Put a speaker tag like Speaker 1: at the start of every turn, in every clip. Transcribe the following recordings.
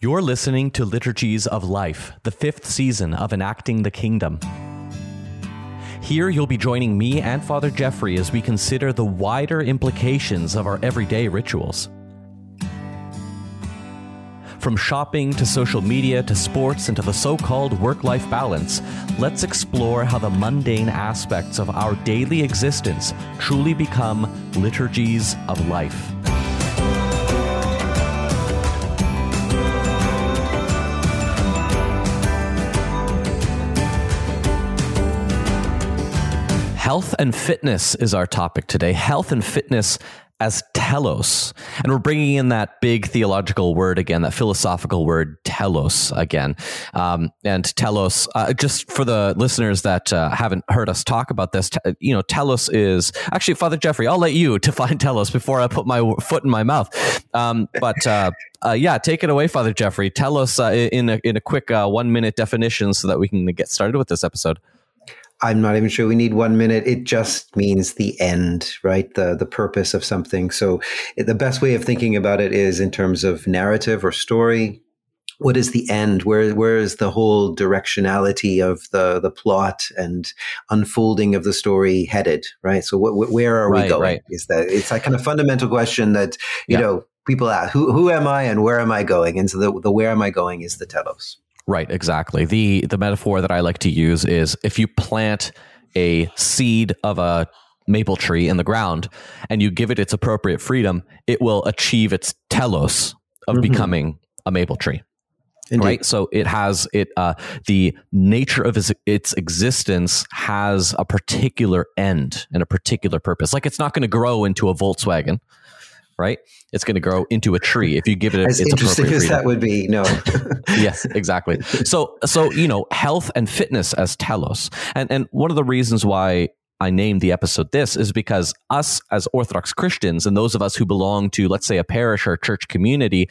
Speaker 1: You're listening to Liturgies of Life, the fifth season of Enacting the Kingdom. Here, you'll be joining me and Father Jeffrey as we consider the wider implications of our everyday rituals. From shopping to social media to sports and to the so called work life balance, let's explore how the mundane aspects of our daily existence truly become liturgies of life. Health and fitness is our topic today. Health and fitness as telos. And we're bringing in that big theological word again, that philosophical word telos again. Um, and telos, uh, just for the listeners that uh, haven't heard us talk about this, te- you know, telos is actually, Father Jeffrey, I'll let you define telos before I put my foot in my mouth. Um, but uh, uh yeah, take it away, Father Jeffrey. Tell us uh, in, a, in a quick uh, one minute definition so that we can get started with this episode.
Speaker 2: I'm not even sure we need one minute. It just means the end, right? The the purpose of something. So the best way of thinking about it is in terms of narrative or story. What is the end? Where where is the whole directionality of the the plot and unfolding of the story headed? Right. So wh- where are right, we going? Right. Is that it's that kind of fundamental question that you yeah. know people ask: Who who am I and where am I going? And so the the where am I going is the telos.
Speaker 1: Right, exactly. The the metaphor that I like to use is if you plant a seed of a maple tree in the ground and you give it its appropriate freedom, it will achieve its telos of mm-hmm. becoming a maple tree. Indeed. Right, so it has it. Uh, the nature of its, its existence has a particular end and a particular purpose. Like it's not going to grow into a Volkswagen, right? It's going to grow into a tree if you give it
Speaker 2: as
Speaker 1: its
Speaker 2: interesting
Speaker 1: as
Speaker 2: freedom. that would be. No,
Speaker 1: yes, exactly. So, so you know, health and fitness as telos, and and one of the reasons why I named the episode this is because us as Orthodox Christians and those of us who belong to, let's say, a parish or a church community,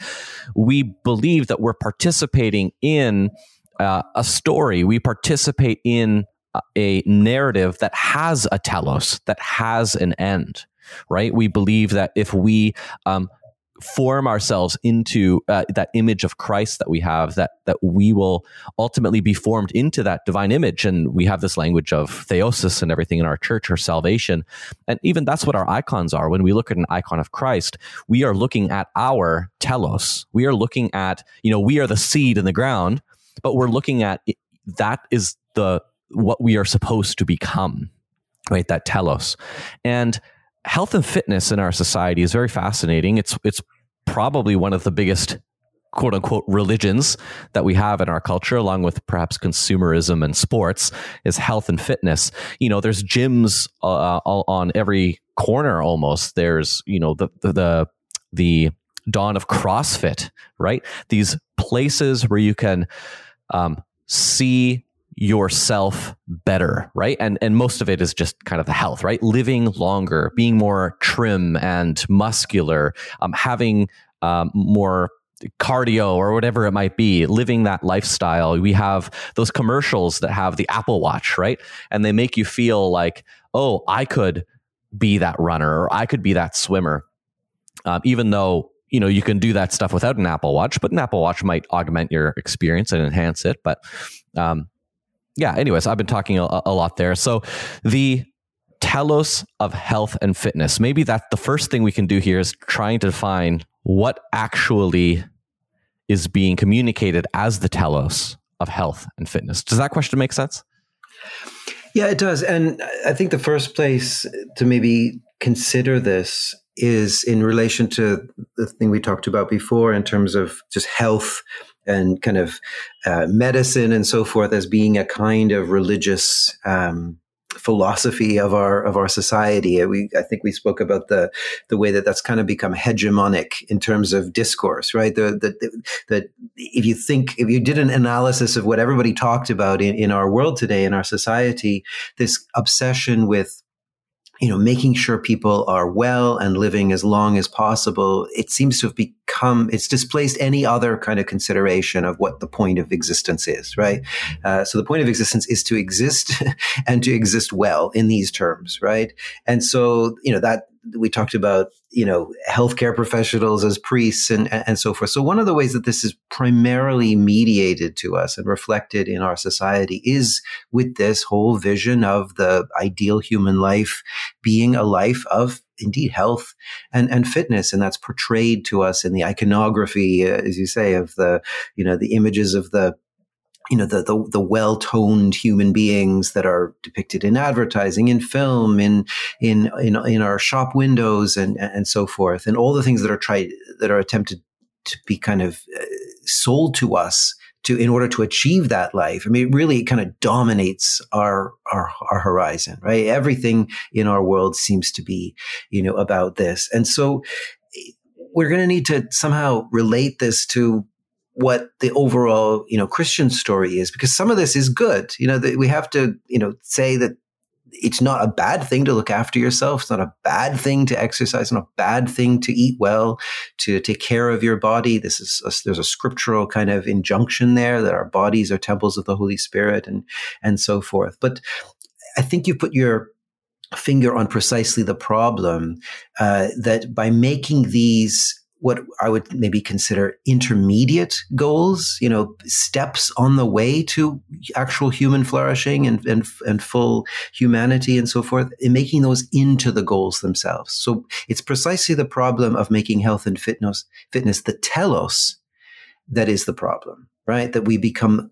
Speaker 1: we believe that we're participating in uh, a story. We participate in a narrative that has a telos, that has an end right? We believe that if we um, form ourselves into uh, that image of Christ that we have, that that we will ultimately be formed into that divine image. And we have this language of theosis and everything in our church or salvation. And even that's what our icons are. When we look at an icon of Christ, we are looking at our telos. We are looking at, you know, we are the seed in the ground, but we're looking at that is the what we are supposed to become, right? That telos. And health and fitness in our society is very fascinating. It's it's probably one of the biggest quote unquote religions that we have in our culture, along with perhaps consumerism and sports, is health and fitness. You know, there's gyms uh, on every corner almost. There's you know the the the, the dawn of CrossFit, right? These places where you can um, see yourself better, right? And and most of it is just kind of the health, right? Living longer, being more trim and muscular, um, having um, more cardio or whatever it might be, living that lifestyle. We have those commercials that have the Apple Watch, right? And they make you feel like, oh, I could be that runner or I could be that swimmer. Um, even though you know you can do that stuff without an Apple Watch, but an Apple Watch might augment your experience and enhance it. But um, yeah, anyways, I've been talking a, a lot there. So the telos of health and fitness. Maybe that's the first thing we can do here is trying to define what actually is being communicated as the telos of health and fitness. Does that question make sense?
Speaker 2: Yeah, it does. And I think the first place to maybe consider this is in relation to the thing we talked about before in terms of just health and kind of uh, medicine and so forth as being a kind of religious um, philosophy of our of our society. We I think we spoke about the the way that that's kind of become hegemonic in terms of discourse, right? The the that if you think if you did an analysis of what everybody talked about in, in our world today in our society, this obsession with you know, making sure people are well and living as long as possible, it seems to have become it's displaced any other kind of consideration of what the point of existence is right? Uh, so the point of existence is to exist and to exist well in these terms right? And so you know that we talked about you know healthcare professionals as priests and and so forth so one of the ways that this is primarily mediated to us and reflected in our society is with this whole vision of the ideal human life being a life of indeed health and, and fitness. And that's portrayed to us in the iconography, uh, as you say, of the, you know, the images of the, you know, the, the, the well-toned human beings that are depicted in advertising, in film, in, in, in, in our shop windows and, and so forth. And all the things that are tried, that are attempted to be kind of uh, sold to us to in order to achieve that life. I mean, it really kind of dominates our, our our horizon, right? Everything in our world seems to be, you know, about this, and so we're going to need to somehow relate this to what the overall you know christian story is because some of this is good you know we have to you know say that it's not a bad thing to look after yourself. It's not a bad thing to exercise. not a bad thing to eat well, to take care of your body. This is a, there's a scriptural kind of injunction there that our bodies are temples of the Holy Spirit and and so forth. But I think you put your finger on precisely the problem uh, that by making these what I would maybe consider intermediate goals, you know, steps on the way to actual human flourishing and, and, and full humanity and so forth, and making those into the goals themselves. So it's precisely the problem of making health and fitness, fitness the telos that is the problem, right? That we become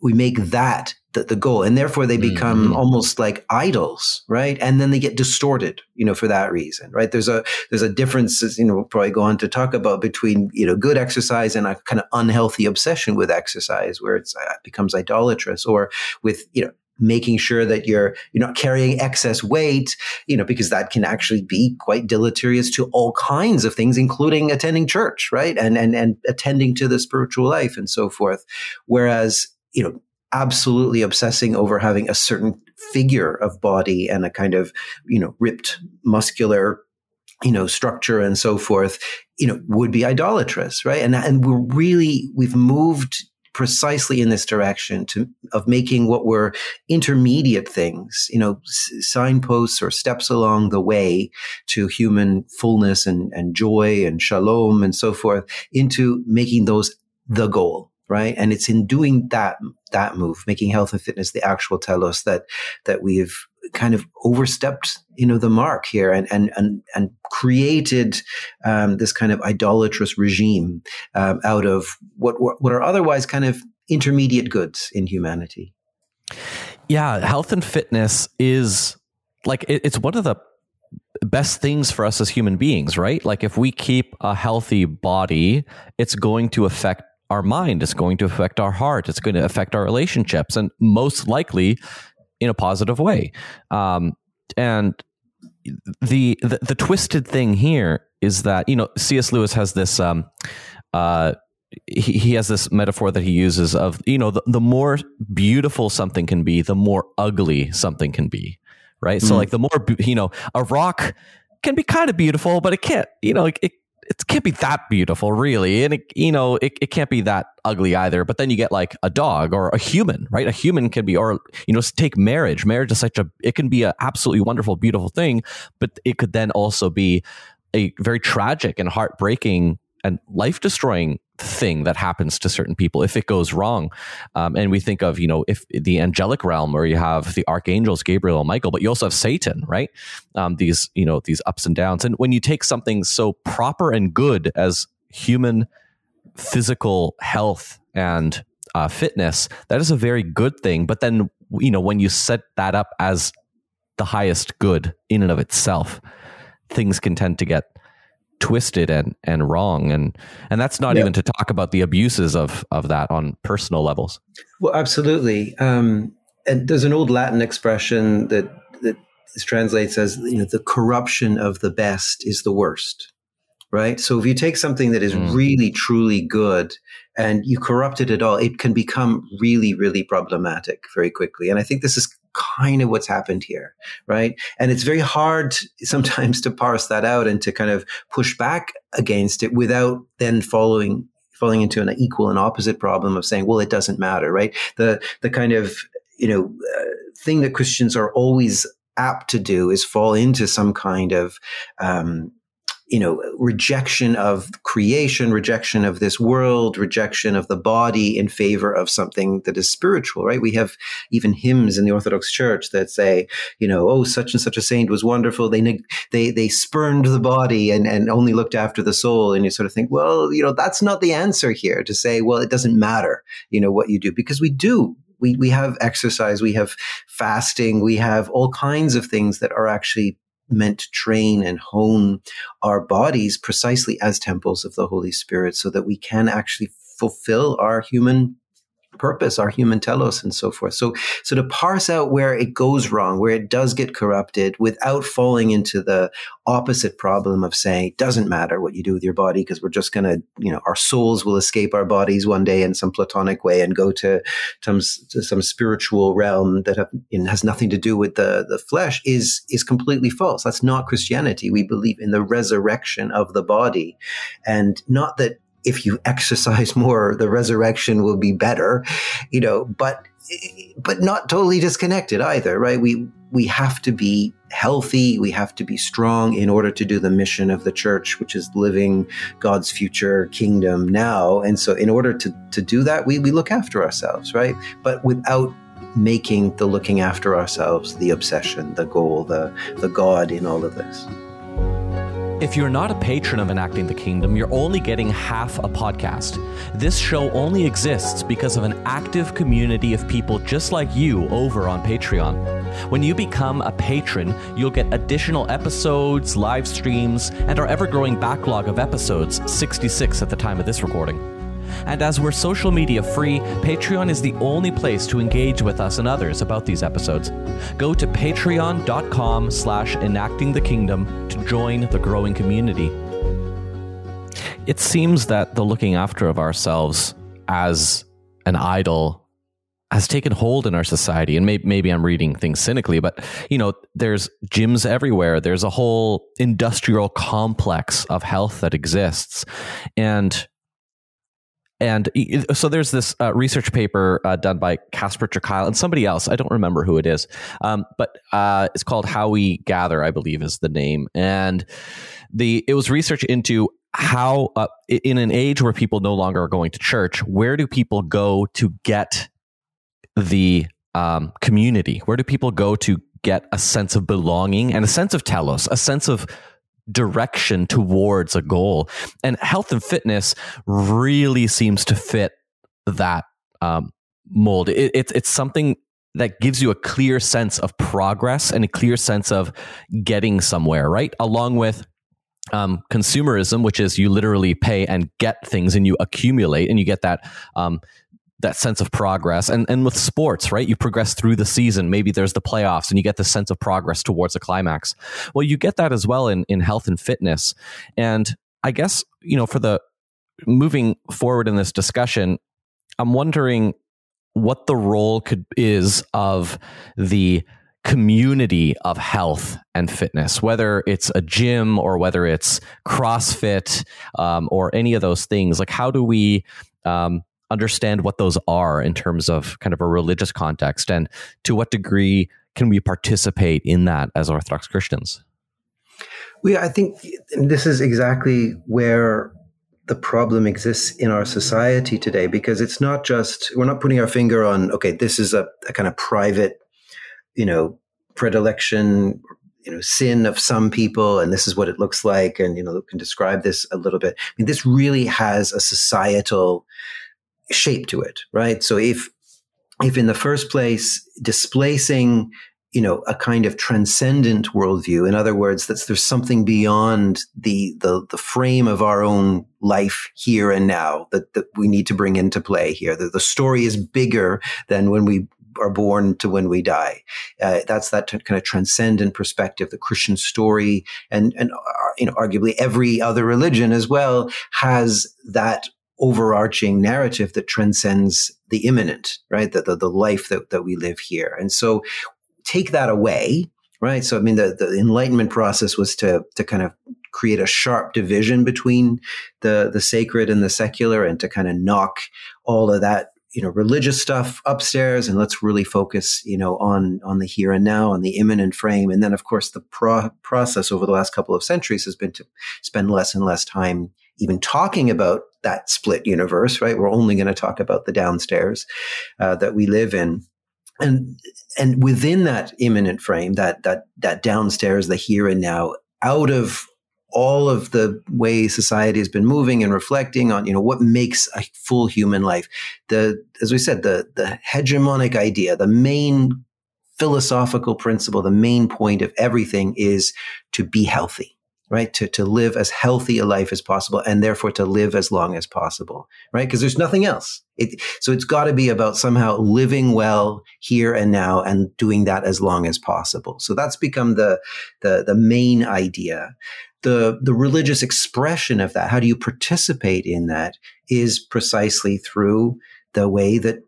Speaker 2: we make that the, the goal. And therefore they become mm-hmm. almost like idols right? And then they get distorted you know for that reason right? There's a there's a difference you know we'll probably go on to talk about between you know good exercise and a kind of unhealthy obsession with exercise where it's, uh, it becomes idolatrous or with you know making sure that you're you're not carrying excess weight you know because that can actually be quite deleterious to all kinds of things including attending church right? And and and attending to the spiritual life and so forth. Whereas you know, absolutely obsessing over having a certain figure of body and a kind of, you know, ripped muscular you know structure and so forth you know would be idolatrous right? And and we're really we've moved precisely in this direction to of making what were intermediate things you know signposts or steps along the way to human fullness and and joy and shalom and so forth into making those the goal right? And it's in doing that that move, making health and fitness the actual telos that that we've kind of overstepped, you know, the mark here and and and and created um, this kind of idolatrous regime um, out of what what are otherwise kind of intermediate goods in humanity.
Speaker 1: Yeah, health and fitness is like it, it's one of the best things for us as human beings, right? Like if we keep a healthy body, it's going to affect our mind. It's going to affect our heart. It's going to affect our relationships, and most likely in a positive way. Um, and the, the, the twisted thing here is that you know C.S. Lewis has this. Um, uh, he, he has this metaphor that he uses of you know the, the more beautiful something can be, the more ugly something can be. Right. Mm. So like the more you know, a rock can be kind of beautiful, but it can't. You know, it, it can't be that beautiful, really. And it, you know, it, it can't be that ugly either. But then you get like a dog or a human, right? A human can be, or, you know, take marriage. Marriage is such a, it can be an absolutely wonderful, beautiful thing, but it could then also be a very tragic and heartbreaking and life destroying thing that happens to certain people if it goes wrong. Um, and we think of, you know, if the angelic realm where you have the archangels, Gabriel and Michael, but you also have Satan, right? Um, these, you know, these ups and downs. And when you take something so proper and good as human physical health and uh, fitness, that is a very good thing. But then, you know, when you set that up as the highest good in and of itself, things can tend to get twisted and and wrong. And and that's not yeah. even to talk about the abuses of of that on personal levels.
Speaker 2: Well absolutely. Um and there's an old latin expression that that translates as you know the corruption of the best is the worst right? So if you take something that is mm. really truly good and you corrupt it at all it can become really really problematic very quickly. And i think this is kind of what's happened here, right? And it's very hard sometimes to parse that out and to kind of push back against it without then following falling into an equal and opposite problem of saying, well, it doesn't matter, right? The the kind of you know uh, thing that Christians are always apt to do is fall into some kind of um, you know, rejection of creation, rejection of this world, rejection of the body in favor of something that is spiritual, right? We have even hymns in the Orthodox Church that say, you know, oh, such and such a saint was wonderful. They, they, they spurned the body and, and only looked after the soul. And you sort of think, well, you know, that's not the answer here to say, well, it doesn't matter, you know, what you do because we do we, we have exercise, we have fasting, we have all kinds of things that are actually meant to train and hone our bodies precisely as temples of the Holy Spirit so that we can actually fulfill our human purpose, our human telos, and so forth. So, so to parse out where it goes wrong, where it does get corrupted, without falling into the opposite problem of saying doesn't matter what you do with your body because we're just going to, you know, our souls will escape our bodies one day in some platonic way and go to some to some spiritual realm that have, you know, has nothing to do with the the flesh is is completely false. That's not Christianity. We believe in the resurrection of the body, and not that if you exercise more, the resurrection will be better, you know, but but not totally disconnected either, right? We we have to be healthy, we have to be strong in order to do the mission of the church, which is living God's future kingdom now. And so in order to to do that, we we look after ourselves, right? But without making the looking after ourselves the obsession, the goal, the the God in all of this.
Speaker 1: If you're not a patron of Enacting the Kingdom, you're only getting half a podcast. This show only exists because of an active community of people just like you over on Patreon. When you become a patron, you'll get additional episodes, live streams, and our ever growing backlog of episodes 66 at the time of this recording. And as we're social media free, Patreon is the only place to engage with us and others about these episodes. Go to patreon.com slash enacting the kingdom to join the growing community. It seems that the looking after of ourselves as an idol has taken hold in our society and maybe, maybe i'm reading things cynically but you know there's gyms everywhere there's a whole industrial complex of health that exists and and so there's this uh, research paper uh, done by Casper ter and somebody else. I don't remember who it is, um, but uh, it's called "How We Gather," I believe is the name. And the it was research into how uh, in an age where people no longer are going to church, where do people go to get the um, community? Where do people go to get a sense of belonging and a sense of telos, a sense of direction towards a goal. And health and fitness really seems to fit that um, mold. It, it, it's something that gives you a clear sense of progress and a clear sense of getting somewhere, right? Along with um, consumerism, which is you literally pay and get things and you accumulate and you get that um, that sense of progress. And and with sports right you progress through the season. Maybe there's the playoffs and you get the sense of progress towards a climax. Well you get that as well in in health and fitness. And i guess you know for the moving forward in this discussion i'm wondering what the role could is of the community of health and fitness, whether it's a gym or whether it's CrossFit um, or any of those things. Like, how do we um, understand what those are in terms of kind of a religious context and to what degree can we participate in that as orthodox christians?
Speaker 2: We i think this is exactly where the problem exists in our society today because it's not just we're not putting our finger on okay this is a, a kind of private you know predilection you know sin of some people and this is what it looks like and you know can describe this a little bit. I mean this really has a societal shape to it, right? So if if in the first place displacing you know a kind of transcendent worldview in other words that there's something beyond the, the the frame of our own life here and now that, that we need to bring into play here the, the story is bigger than when we are born to when we die uh, that's that t- kind of transcendent perspective the christian story and and uh, you know arguably every other religion as well has that overarching narrative that transcends the immanent, right? The, the, the life that, that we live here. And so take that away, right? So I mean, the the Enlightenment process was to to kind of create a sharp division between the the sacred and the secular, and to kind of knock all of that you know religious stuff upstairs and let's really focus you know on on the here and now on the immanent frame and then of course the pro- process over the last couple of centuries has been to spend less and less time even talking about that split universe right we're only going to talk about the downstairs uh, that we live in and and within that immanent frame that that that downstairs the here and now out of all of the way society has been moving and reflecting on, you know, what makes a full human life. The, as we said, the, the hegemonic idea, the main philosophical principle, the main point of everything is to be healthy right? To, to live as healthy a life as possible and therefore to live as long as possible, right? Because there's nothing else. It, so it's got to be about somehow living well here and now and doing that as long as possible. So that's become the, the, the main idea. The, the religious expression of that, how do you participate in that is precisely through the way that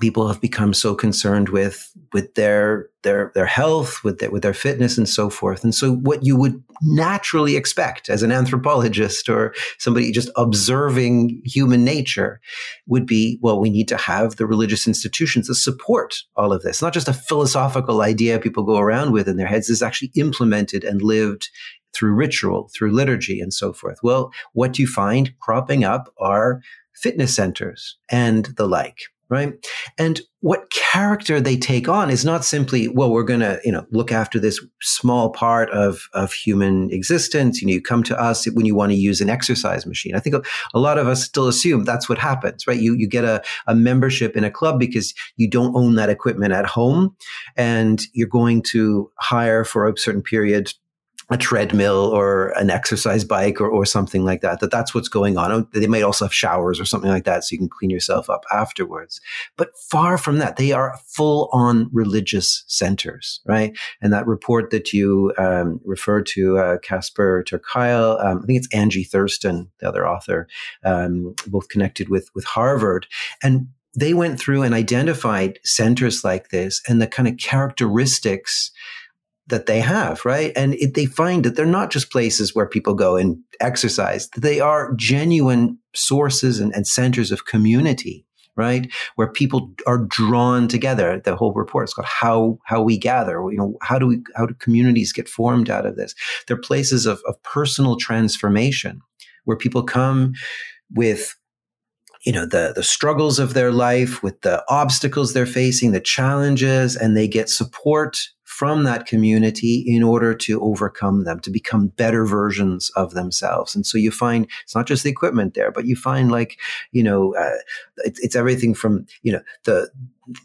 Speaker 2: people have become so concerned with with their their their health with their, with their fitness and so forth. And so what you would naturally expect as an anthropologist or somebody just observing human nature would be well we need to have the religious institutions to support all of this. Not just a philosophical idea people go around with in their heads. Is actually implemented and lived through ritual through liturgy and so forth. Well what you find cropping up are fitness centers and the like right? And what character they take on is not simply well we're going to you know look after this small part of of human existence. You know you come to us when you want to use an exercise machine. I think a lot of us still assume that's what happens right? You you get a, a membership in a club because you don't own that equipment at home and you're going to hire for a certain period a treadmill or an exercise bike or, or something like that, that that's what's going on. They might also have showers or something like that so you can clean yourself up afterwards. But far from that, they are full on religious centers, right? And that report that you um, referred to, uh, Casper ter Kuile, um, I think it's Angie Thurston, the other author, um, both connected with, with Harvard. And they went through and identified centers like this and the kind of characteristics that they have, right? And it, they find that they're not just places where people go and exercise. They are genuine sources and, and centers of community, right? Where people are drawn together. The whole report is called "How How We Gather." You know, how do we how do communities get formed out of this? They're places of, of personal transformation where people come with you know the the struggles of their life with the obstacles they're facing the challenges and they get support from that community in order to overcome them, to become better versions of themselves. And so you find it's not just the equipment there, but you find like, you know, uh, it, it's everything from, you know, the,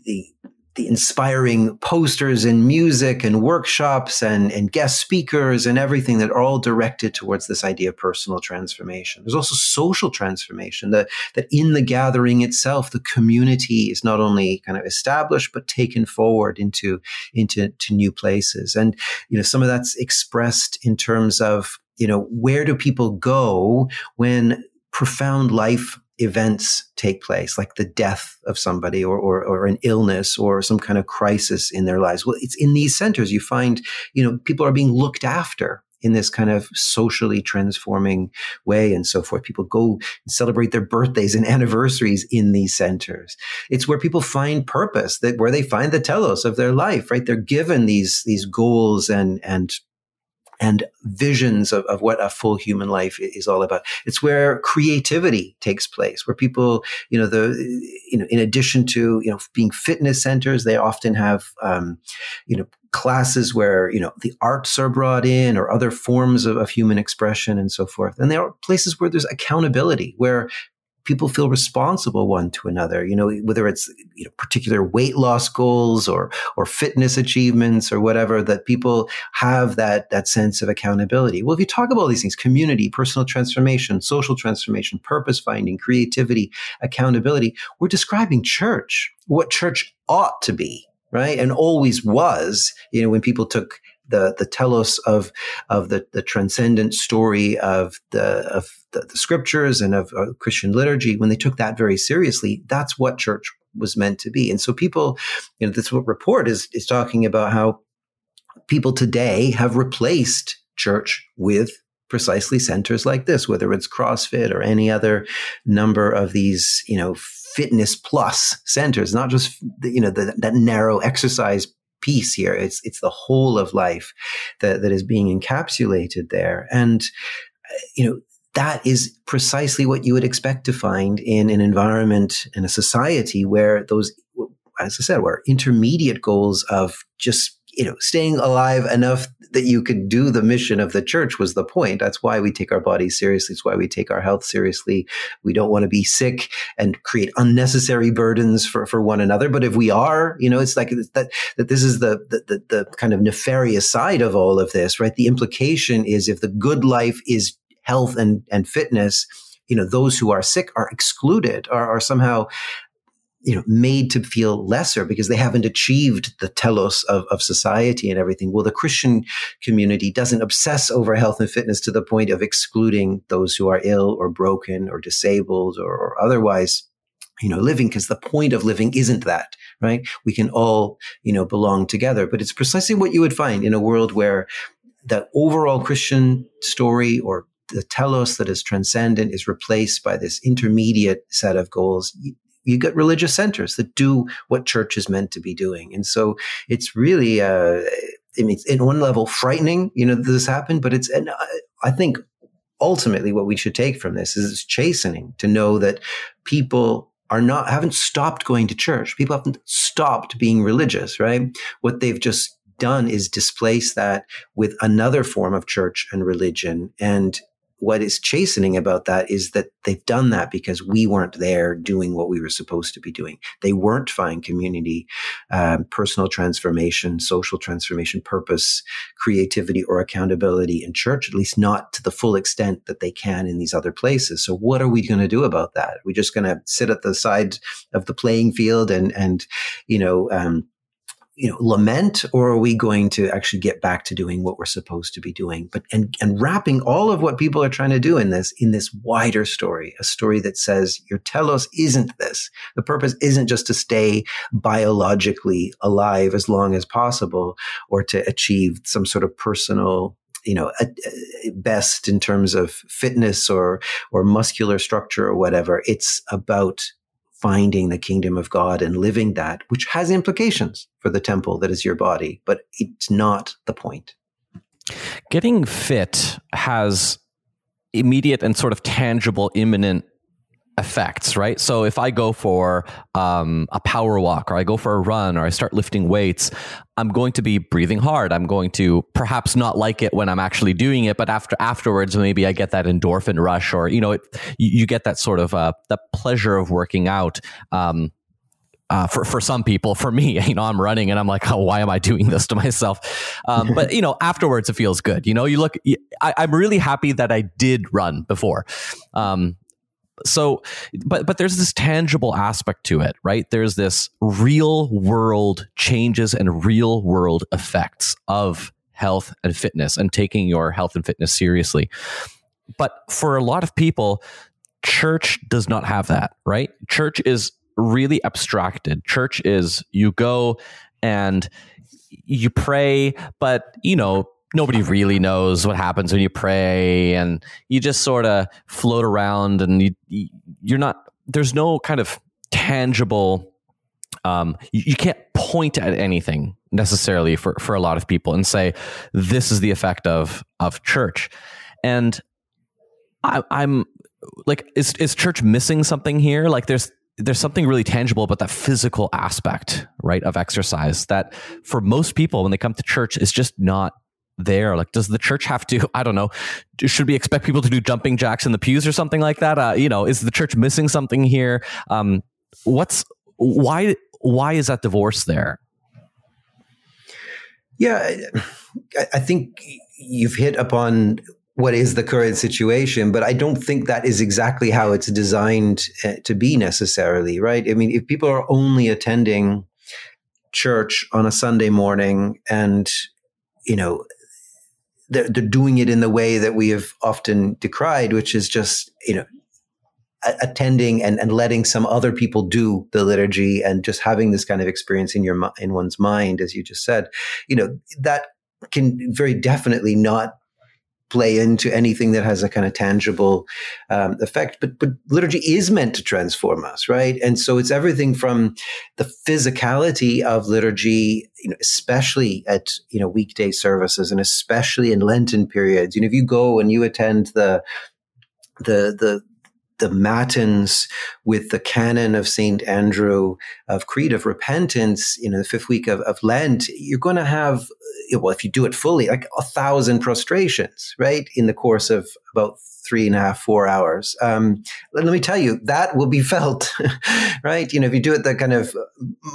Speaker 2: the, the inspiring posters and music and workshops and, and guest speakers and everything that are all directed towards this idea of personal transformation. There's also social transformation that, that in the gathering itself, the community is not only kind of established, but taken forward into, into to new places. And, you know, some of that's expressed in terms of, you know, where do people go when profound life events take place, like the death of somebody or, or, or, an illness or some kind of crisis in their lives. Well, it's in these centers you find, you know, people are being looked after in this kind of socially transforming way and so forth. People go and celebrate their birthdays and anniversaries in these centers. It's where people find purpose, that where they find the telos of their life, right? They're given these, these goals and, and and visions of, of what a full human life is all about. It's where creativity takes place, where people, you know, the, you know, in addition to, you know, being fitness centers, they often have, um, you know, classes where you know the arts are brought in or other forms of, of, human expression and so forth and there are places where there's accountability where people feel responsible one to another you know whether it's you know particular weight loss goals or or fitness achievements or whatever that people have that that sense of accountability. Well if you talk about all these things community personal transformation social transformation purpose finding creativity accountability we're describing church what church ought to be right? And always was you know when people took the the telos of of the the transcendent story of the of the, the scriptures and of Christian liturgy, when they took that very seriously, that's what church was meant to be. And so people, you know, this report is is talking about how people today have replaced church with precisely centers like this, whether it's CrossFit or any other number of these, you know, fitness plus centers, not just, you know, the, that narrow exercise piece here. It's, it's the whole of life that, that is being encapsulated there. And, uh, you know, that is precisely what you would expect to find in an environment in a society where those, as I said, were intermediate goals of just you know, staying alive enough that you could do the mission of the church was the point. That's why we take our bodies seriously. It's why we take our health seriously. We don't want to be sick and create unnecessary burdens for, for one another. But if we are, you know, it's like that, that this is the, the, the, the kind of nefarious side of all of this, right? The implication is if the good life is health and, and fitness, you know, those who are sick are excluded, are, are somehow you know, made to feel lesser because they haven't achieved the telos of, of society and everything. Well, the Christian community doesn't obsess over health and fitness to the point of excluding those who are ill or broken or disabled or, or otherwise you know, living because the point of living isn't that, right? We can all, you know, belong together, but it's precisely what you would find in a world where the overall Christian story or the telos that is transcendent is replaced by this intermediate set of goals you get religious centers that do what church is meant to be doing. And so it's really, uh, I mean, in one level, frightening, you know, this happened, but it's, and I think ultimately what we should take from this is it's chastening to know that people are not, haven't stopped going to church. People haven't stopped being religious, right? What they've just done is displace that with another form of church and religion. And what is chastening about that is that they've done that because we weren't there doing what we were supposed to be doing. They weren't finding community, um, personal transformation, social transformation, purpose, creativity, or accountability in church, at least not to the full extent that they can in these other places. So what are we going to do about that? We're just going to sit at the side of the playing field and, and, you know, um, you know lament or are we going to actually get back to doing what we're supposed to be doing? But and and wrapping all of what people are trying to do in this in this wider story a story that says your telos isn't this. The purpose isn't just to stay biologically alive as long as possible or to achieve some sort of personal you know uh, best in terms of fitness or or muscular structure or whatever. It's about finding the kingdom of God and living that, which has implications for the temple that is your body, but it's not the point.
Speaker 1: Getting fit has immediate and sort of tangible, imminent effects, right? So if I go for um, a power walk or I go for a run or I start lifting weights, I'm going to be breathing hard. I'm going to perhaps not like it when I'm actually doing it, but after afterwards, maybe I get that endorphin rush or, you know, it, you, you, get that sort of uh, the pleasure of working out. Um, uh, for for some people, for me, you know, I'm running and I'm like, oh, why am I doing this to myself? Um, but you know, afterwards, it feels good. You know, you look. I, am really happy that I did run before. Um, so but but there's this tangible aspect to it right? There's this real world changes and real world effects of health and fitness and taking your health and fitness seriously. But for a lot of people church does not have that right? Church is really abstracted. Church is you go and you pray but you know nobody really knows what happens when you pray and you just sort of float around and you you're not there's no kind of tangible um, you, you, can't point at anything necessarily for, for a lot of people and say this is the effect of of church. And I, i'm like is is church missing something here? Like there's there's something really tangible about that physical aspect right of exercise that for most people when they come to church is just not there? Like, does the church have to? I don't know. Should we expect people to do jumping jacks in the pews or something like that? Uh, you know, is the church missing something here? Um, what's why? Why is that divorce there?
Speaker 2: Yeah, I think you've hit upon what is the current situation, but I don't think that is exactly how it's designed uh, to be necessarily, right? I mean, if people are only attending church on a Sunday morning and you know they're, they're doing it in the way that we have often decried, which is just, you know, attending and, and letting some other people do the liturgy and just having this kind of experience in your in one's mind as you just said. You know that can very definitely not play into anything that has a kind of tangible um, effect. But but liturgy is meant to transform us, right? And so it's everything from the physicality of liturgy, you know, especially at you know weekday services and especially in Lenten periods. You know, if you go and you attend the the the the matins with the canon of St. Andrew of Crete of Repentance, you know, the fifth week of, of Lent, you're going to have, well, if you do it fully, like a thousand prostrations, right? In the course of about three and a half, four hours. Um, let, me tell you, that will be felt, right? You know, if you do it the kind of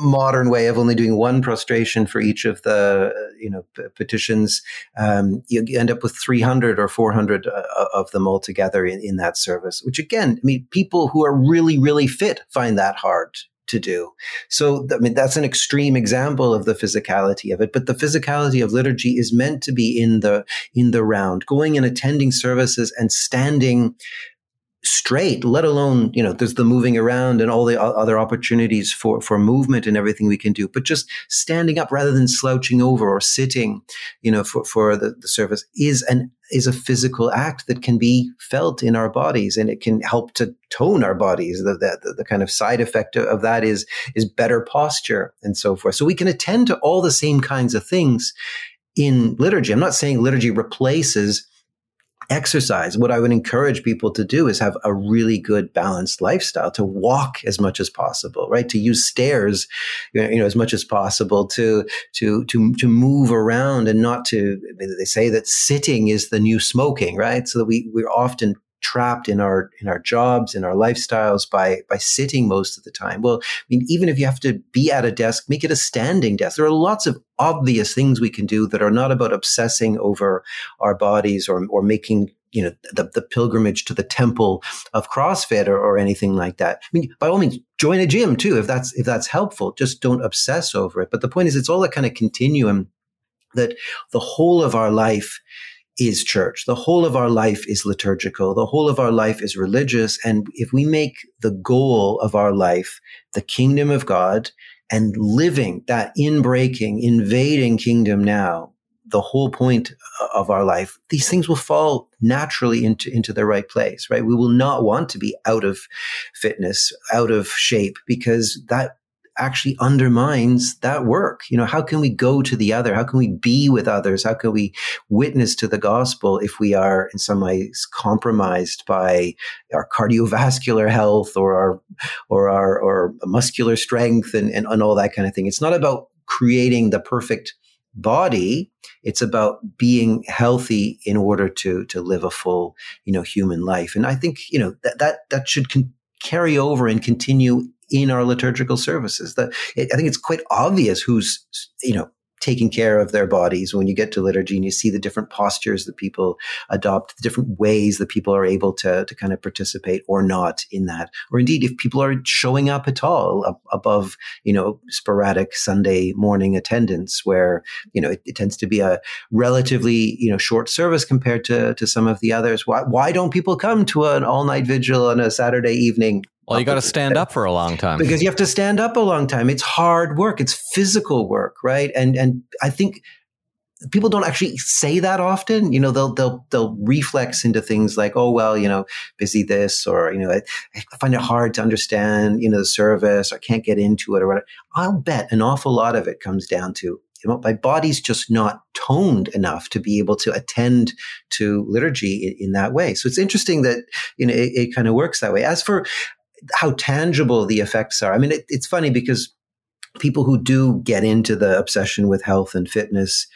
Speaker 2: modern way of only doing one prostration for each of the, you know, p- petitions, um, you, end up with 300 or 400 uh, of them all together in, in that service, which again, I mean, people who are really, really fit find that hard to do. So, I mean, that's an extreme example of the physicality of it. But the physicality of liturgy is meant to be in the in the round, going and attending services and standing straight, let alone, you know, there's the moving around and all the other opportunities for, for movement and everything we can do, but just standing up rather than slouching over or sitting, you know, for, for the, the service is an, is a physical act that can be felt in our bodies and it can help to tone our bodies. The, the, the kind of side effect of that is, is better posture and so forth. So we can attend to all the same kinds of things in liturgy. I'm not saying liturgy replaces exercise. What I would encourage people to do is have a really good balanced lifestyle, to walk as much as possible, right? To use stairs, you know, as much as possible, to, to, to, to move around and not to, they say that sitting is the new smoking, right? So that we, we're often trapped in our in our jobs in our lifestyles by by sitting most of the time. Well i mean even if you have to be at a desk make it a standing desk. There are lots of obvious things we can do that are not about obsessing over our bodies or or making you know the, the pilgrimage to the temple of crossfit or, or anything like that. I mean by all means join a gym too if that's if that's helpful. Just don't obsess over it. But the point is it's all a kind of continuum that the whole of our life is church. The whole of our life is liturgical. The whole of our life is religious. And if we make the goal of our life the kingdom of God and living that inbreaking, invading kingdom now, the whole point of our life, these things will fall naturally into, into the right place, right? We will not want to be out of fitness, out of shape, because that actually undermines that work. You know, how can we go to the other? How can we be with others? How can we witness to the gospel if we are in some ways compromised by our cardiovascular health or our or our or muscular strength and, and, and all that kind of thing? It's not about creating the perfect body it's about being healthy in order to to live a full you know human life and i think you know that that that should con- carry over and continue in our liturgical services. That I think it's quite obvious who's you know taking care of their bodies when you get to liturgy and you see the different postures that people adopt, the different ways that people are able to, to kind of participate or not in that. Or indeed, if people are showing up at all above, you know, sporadic Sunday morning attendance where, you know, it, it, tends to be a relatively, you know, short service compared to, to some of the others. Why, why don't people come to an all night vigil on a Saturday evening
Speaker 1: well, you got to stand up for a long time
Speaker 2: because you have to stand up a long time. It's hard work. It's physical work, right? And and I think people don't actually say that often. You know, they'll they'll they'll reflex into things like, oh well, you know, busy this, or you know, I, I find it hard to understand, you know, the service, or I can't get into it, or whatever. I'll bet an awful lot of it comes down to you know, my body's just not toned enough to be able to attend to liturgy in, in that way. So it's interesting that you know it, it kind of works that way. As for how tangible the effects are. I mean, it, it's funny because people who do get into the obsession with health and fitness,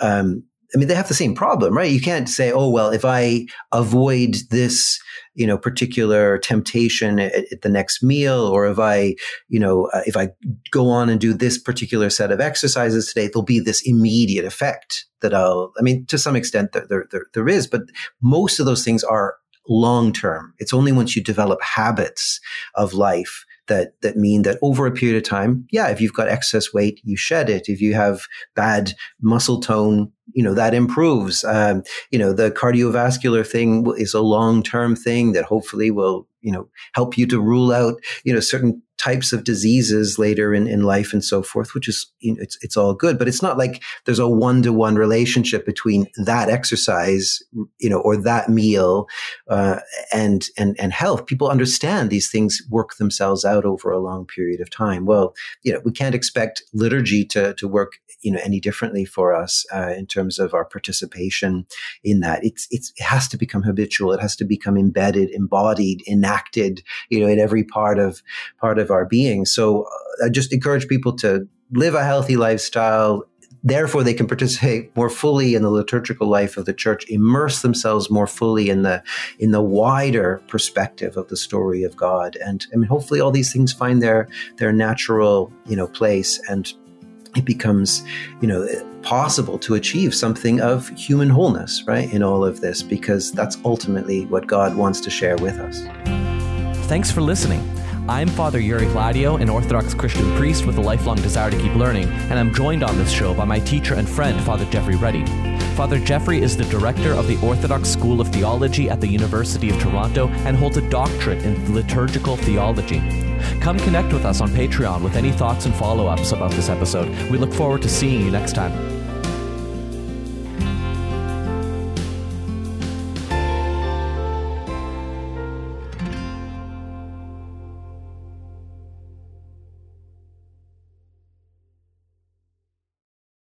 Speaker 2: um, I mean, they have the same problem, right? You can't say, "Oh, well, if I avoid this, you know, particular temptation at, at the next meal, or if I, you know, uh, if I go on and do this particular set of exercises today, there'll be this immediate effect that I'll." I mean, to some extent, there there, there, there is, but most of those things are long term. It's only once you develop habits of life that that mean that over a period of time, yeah, if you've got excess weight, you shed it. If you have bad muscle tone, you know that improves. Um, you know the cardiovascular thing is a long term thing that hopefully will you know help you to rule out you know certain types of diseases later in, in life and so forth, which is, you know, it's, it's all good. But it's not like there's a one to one relationship between that exercise, you know, or that meal, uh, and, and, and health. People understand these things work themselves out over a long period of time. Well, you know, we can't expect liturgy to, to work, you know, any differently for us, uh, in terms of our participation in that. It's, it's, it has to become habitual. It has to become embedded, embodied, enacted, you know, in every part of, part of our being. So uh, I just encourage people to live a healthy lifestyle. Therefore, they can participate more fully in the liturgical life of the church, immerse themselves more fully in the in the wider perspective of the story of God, and I mean, hopefully, all these things find their their natural you know place, and it becomes you know possible to achieve something of human wholeness, right, in all of this, because that's ultimately what God wants to share with us.
Speaker 1: Thanks for listening. I'm Father Yuri Gladio, an Orthodox Christian priest with a lifelong desire to keep learning, and I'm joined on this show by my teacher and friend, Father Geoffrey Ready. Father Geoffrey is the director of the Orthodox School of Theology at the University of Toronto and holds a doctorate in liturgical theology. Come connect with us on Patreon with any thoughts and follow ups about this episode. We look forward to seeing you next time.